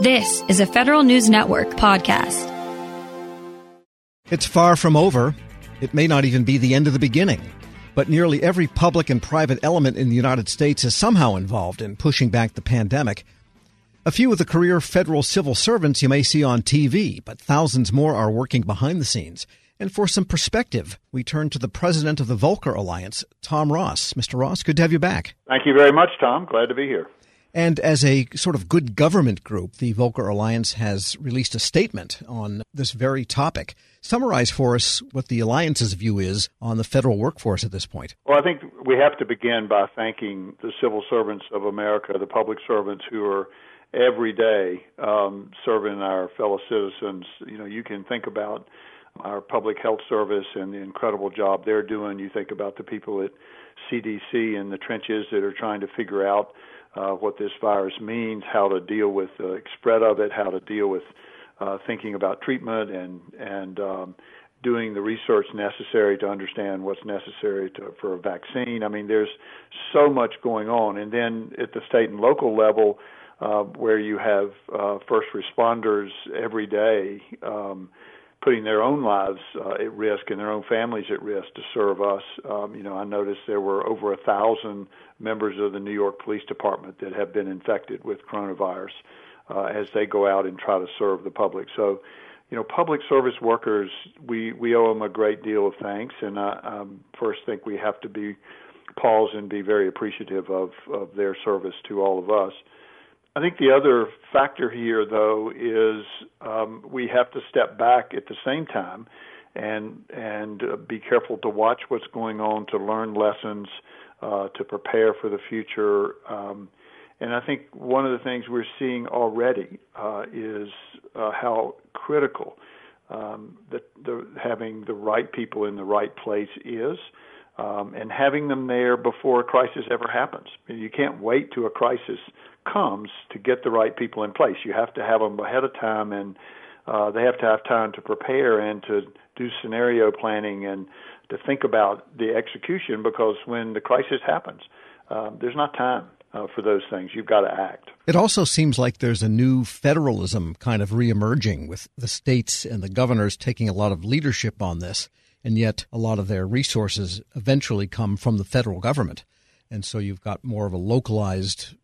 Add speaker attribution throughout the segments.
Speaker 1: This is a Federal News Network podcast.
Speaker 2: It's far from over. It may not even be the end of the beginning. But nearly every public and private element in the United States is somehow involved in pushing back the pandemic. A few of the career federal civil servants you may see on TV, but thousands more are working behind the scenes. And for some perspective, we turn to the president of the Volcker Alliance, Tom Ross. Mr. Ross, good to have you back.
Speaker 3: Thank you very much, Tom. Glad to be here.
Speaker 2: And as a sort of good government group, the Volcker Alliance has released a statement on this very topic. Summarize for us what the Alliance's view is on the federal workforce at this point.
Speaker 3: Well, I think we have to begin by thanking the civil servants of America, the public servants who are every day um, serving our fellow citizens. You know, you can think about our public health service and the incredible job they're doing. You think about the people at CDC in the trenches that are trying to figure out uh, what this virus means, how to deal with the spread of it, how to deal with uh, thinking about treatment and and um, doing the research necessary to understand what's necessary to, for a vaccine. I mean, there's so much going on, and then at the state and local level, uh, where you have uh, first responders every day. Um, putting their own lives uh, at risk and their own families at risk to serve us. Um, you know, I noticed there were over a thousand members of the New York Police Department that have been infected with coronavirus uh, as they go out and try to serve the public. So, you know, public service workers, we we owe them a great deal of thanks, and I um, first think we have to be pause and be very appreciative of of their service to all of us. I think the other factor here, though, is um, we have to step back at the same time and and uh, be careful to watch what's going on, to learn lessons, uh, to prepare for the future. Um, and I think one of the things we're seeing already uh, is uh, how critical um, the, having the right people in the right place is. Um, and having them there before a crisis ever happens. You can't wait to a crisis comes to get the right people in place. You have to have them ahead of time, and uh, they have to have time to prepare and to do scenario planning and to think about the execution because when the crisis happens, um, there's not time. Uh, for those things, you've got to act.
Speaker 2: It also seems like there's a new federalism kind of reemerging with the states and the governors taking a lot of leadership on this, and yet a lot of their resources eventually come from the federal government. And so you've got more of a localized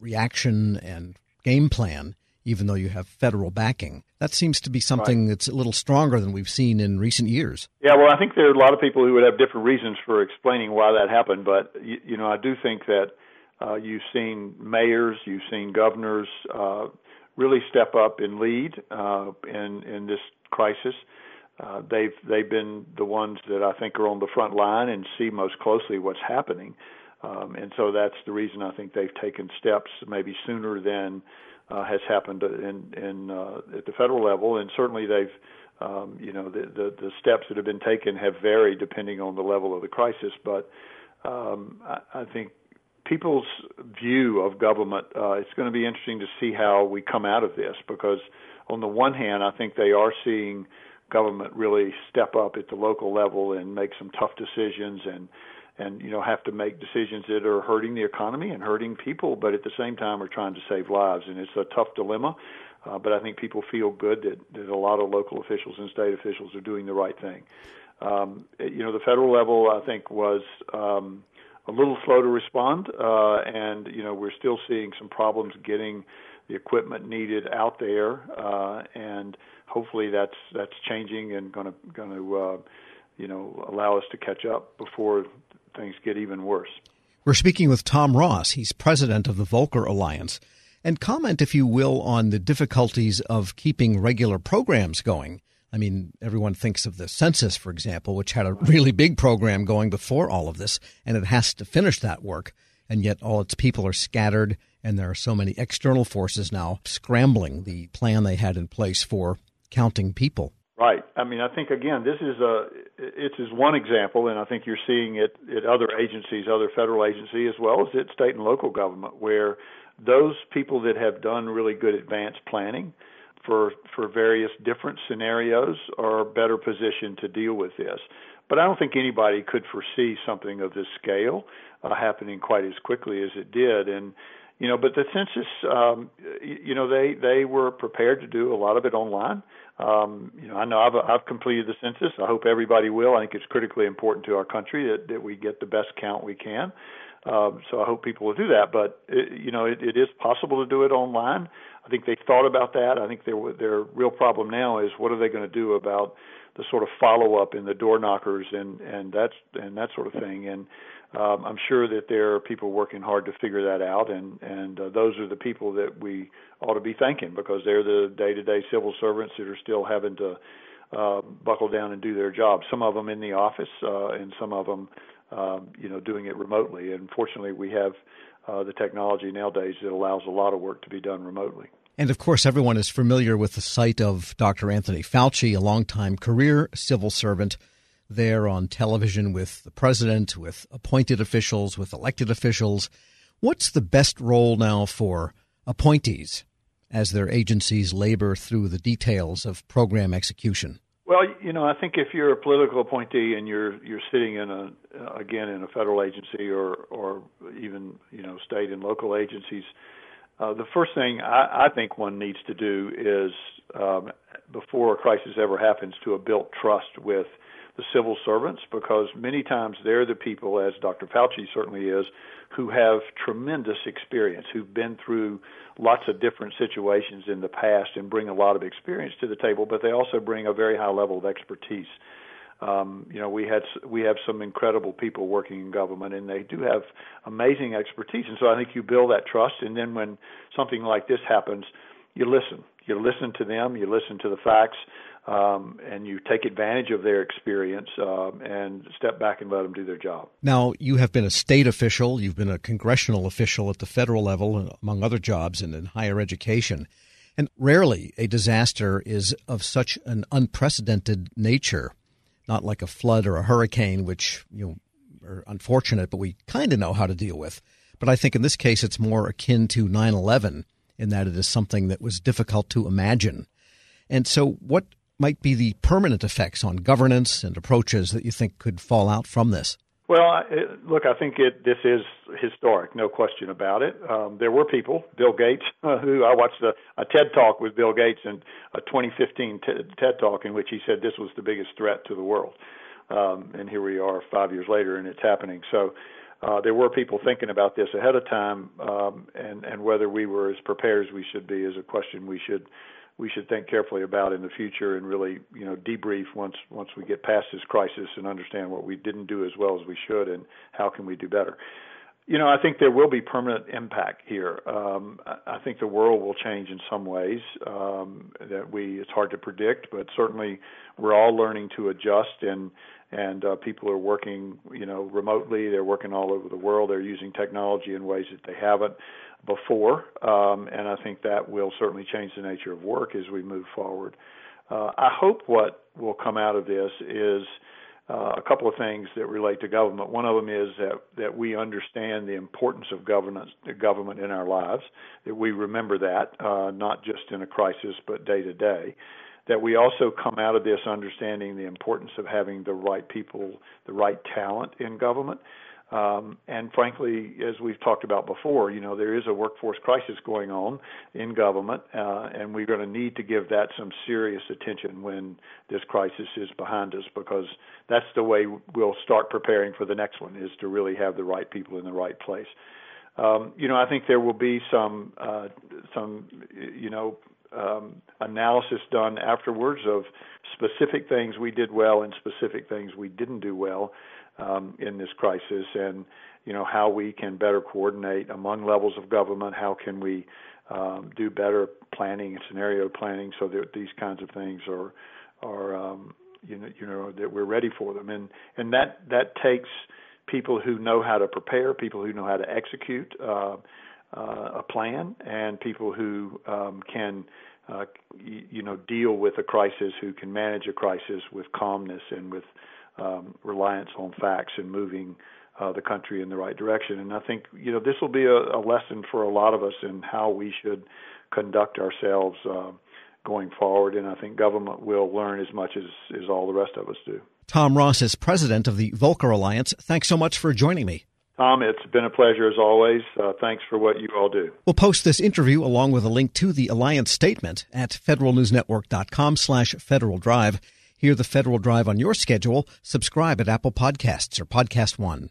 Speaker 2: reaction and game plan, even though you have federal backing. That seems to be something right. that's a little stronger than we've seen in recent years.
Speaker 3: Yeah, well, I think there are a lot of people who would have different reasons for explaining why that happened, but you, you know, I do think that uh, you've seen mayors, you've seen governors uh, really step up and lead uh, in in this crisis. Uh, they've they've been the ones that I think are on the front line and see most closely what's happening. Um, and so that's the reason I think they've taken steps maybe sooner than uh, has happened in, in uh, at the federal level, and certainly they've, um, you know, the, the the steps that have been taken have varied depending on the level of the crisis. But um, I, I think people's view of government, uh, it's going to be interesting to see how we come out of this because on the one hand, I think they are seeing government really step up at the local level and make some tough decisions and and you know have to make decisions that are hurting the economy and hurting people, but at the same time are trying to save lives, and it's a tough dilemma. Uh, but I think people feel good that, that a lot of local officials and state officials are doing the right thing. Um, you know, the federal level I think was um, a little slow to respond, uh, and you know we're still seeing some problems getting the equipment needed out there, uh, and hopefully that's that's changing and going to going to uh, you know allow us to catch up before things get even worse.
Speaker 2: We're speaking with Tom Ross. He's president of the Volcker Alliance. And comment, if you will, on the difficulties of keeping regular programs going. I mean, everyone thinks of the census, for example, which had a really big program going before all of this, and it has to finish that work. And yet, all its people are scattered, and there are so many external forces now scrambling the plan they had in place for counting people.
Speaker 3: Right. I mean, I think again, this is a it is one example, and I think you're seeing it at other agencies, other federal agencies, as well as at state and local government, where those people that have done really good advanced planning for for various different scenarios are better positioned to deal with this. But I don't think anybody could foresee something of this scale uh, happening quite as quickly as it did, and you know, but the census, um, you know, they they were prepared to do a lot of it online. Um, you know, I know I've I've completed the census. I hope everybody will. I think it's critically important to our country that that we get the best count we can. Um, so I hope people will do that. But it, you know, it, it is possible to do it online. I think they thought about that. I think their their real problem now is what are they going to do about the sort of follow up in the door knockers and and that's and that sort of thing. And um, I'm sure that there are people working hard to figure that out, and and uh, those are the people that we ought to be thanking because they're the day-to-day civil servants that are still having to uh, buckle down and do their job. Some of them in the office, uh, and some of them, um, you know, doing it remotely. And fortunately, we have uh, the technology nowadays that allows a lot of work to be done remotely.
Speaker 2: And of course, everyone is familiar with the sight of Dr. Anthony Fauci, a longtime career civil servant there on television with the president, with appointed officials, with elected officials. What's the best role now for appointees as their agencies labor through the details of program execution?
Speaker 3: Well, you know, I think if you're a political appointee and you're you're sitting in a again in a federal agency or or even you know state and local agencies, uh, the first thing I, I think one needs to do is um, before a crisis ever happens to have built trust with the civil servants because many times they're the people, as Dr. Fauci certainly is, who have tremendous experience, who've been through lots of different situations in the past and bring a lot of experience to the table, but they also bring a very high level of expertise. Um, you know, we had we have some incredible people working in government, and they do have amazing expertise. And so I think you build that trust, and then when something like this happens, you listen. You listen to them. You listen to the facts um, and you take advantage of their experience um, and step back and let them do their job.
Speaker 2: Now, you have been a state official, you've been a congressional official at the federal level, among other jobs, and in higher education. And rarely a disaster is of such an unprecedented nature, not like a flood or a hurricane, which you know are unfortunate, but we kind of know how to deal with. But I think in this case, it's more akin to 9 11 in that it is something that was difficult to imagine. And so, what might be the permanent effects on governance and approaches that you think could fall out from this?
Speaker 3: Well, look, I think it, this is historic, no question about it. Um, there were people, Bill Gates, uh, who I watched a, a TED talk with Bill Gates in a 2015 t- TED talk in which he said this was the biggest threat to the world. Um, and here we are five years later, and it's happening. So uh, there were people thinking about this ahead of time, um, and and whether we were as prepared as we should be is a question we should we should think carefully about in the future and really, you know, debrief once once we get past this crisis and understand what we didn't do as well as we should and how can we do better. You know, I think there will be permanent impact here. Um, I think the world will change in some ways um, that we it's hard to predict, but certainly we're all learning to adjust and and uh, people are working, you know, remotely. They're working all over the world. They're using technology in ways that they haven't before, um, and I think that will certainly change the nature of work as we move forward. Uh, I hope what will come out of this is uh, a couple of things that relate to government. One of them is that that we understand the importance of governance, government in our lives. That we remember that uh, not just in a crisis, but day to day. That we also come out of this understanding the importance of having the right people, the right talent in government. Um, and frankly, as we've talked about before, you know, there is a workforce crisis going on in government, uh, and we're going to need to give that some serious attention when this crisis is behind us, because that's the way we'll start preparing for the next one, is to really have the right people in the right place. Um, you know, I think there will be some, uh, some, you know, um, analysis done afterwards of specific things we did well and specific things we didn't do well um, in this crisis, and you know how we can better coordinate among levels of government. How can we um, do better planning and scenario planning so that these kinds of things are are um, you know you know that we're ready for them, and and that that takes people who know how to prepare, people who know how to execute uh, a plan, and people who um, can. Uh, you know, deal with a crisis, who can manage a crisis with calmness and with um, reliance on facts and moving uh, the country in the right direction. And I think you know this will be a, a lesson for a lot of us in how we should conduct ourselves uh, going forward. And I think government will learn as much as as all the rest of us do.
Speaker 2: Tom Ross is president of the Volcker Alliance. Thanks so much for joining me.
Speaker 3: Tom, it's been a pleasure as always. Uh, thanks for what you all do.
Speaker 2: We'll post this interview along with a link to the Alliance statement at federalnewsnetwork.com slash Federal Drive. Hear the Federal Drive on your schedule. Subscribe at Apple Podcasts or Podcast One.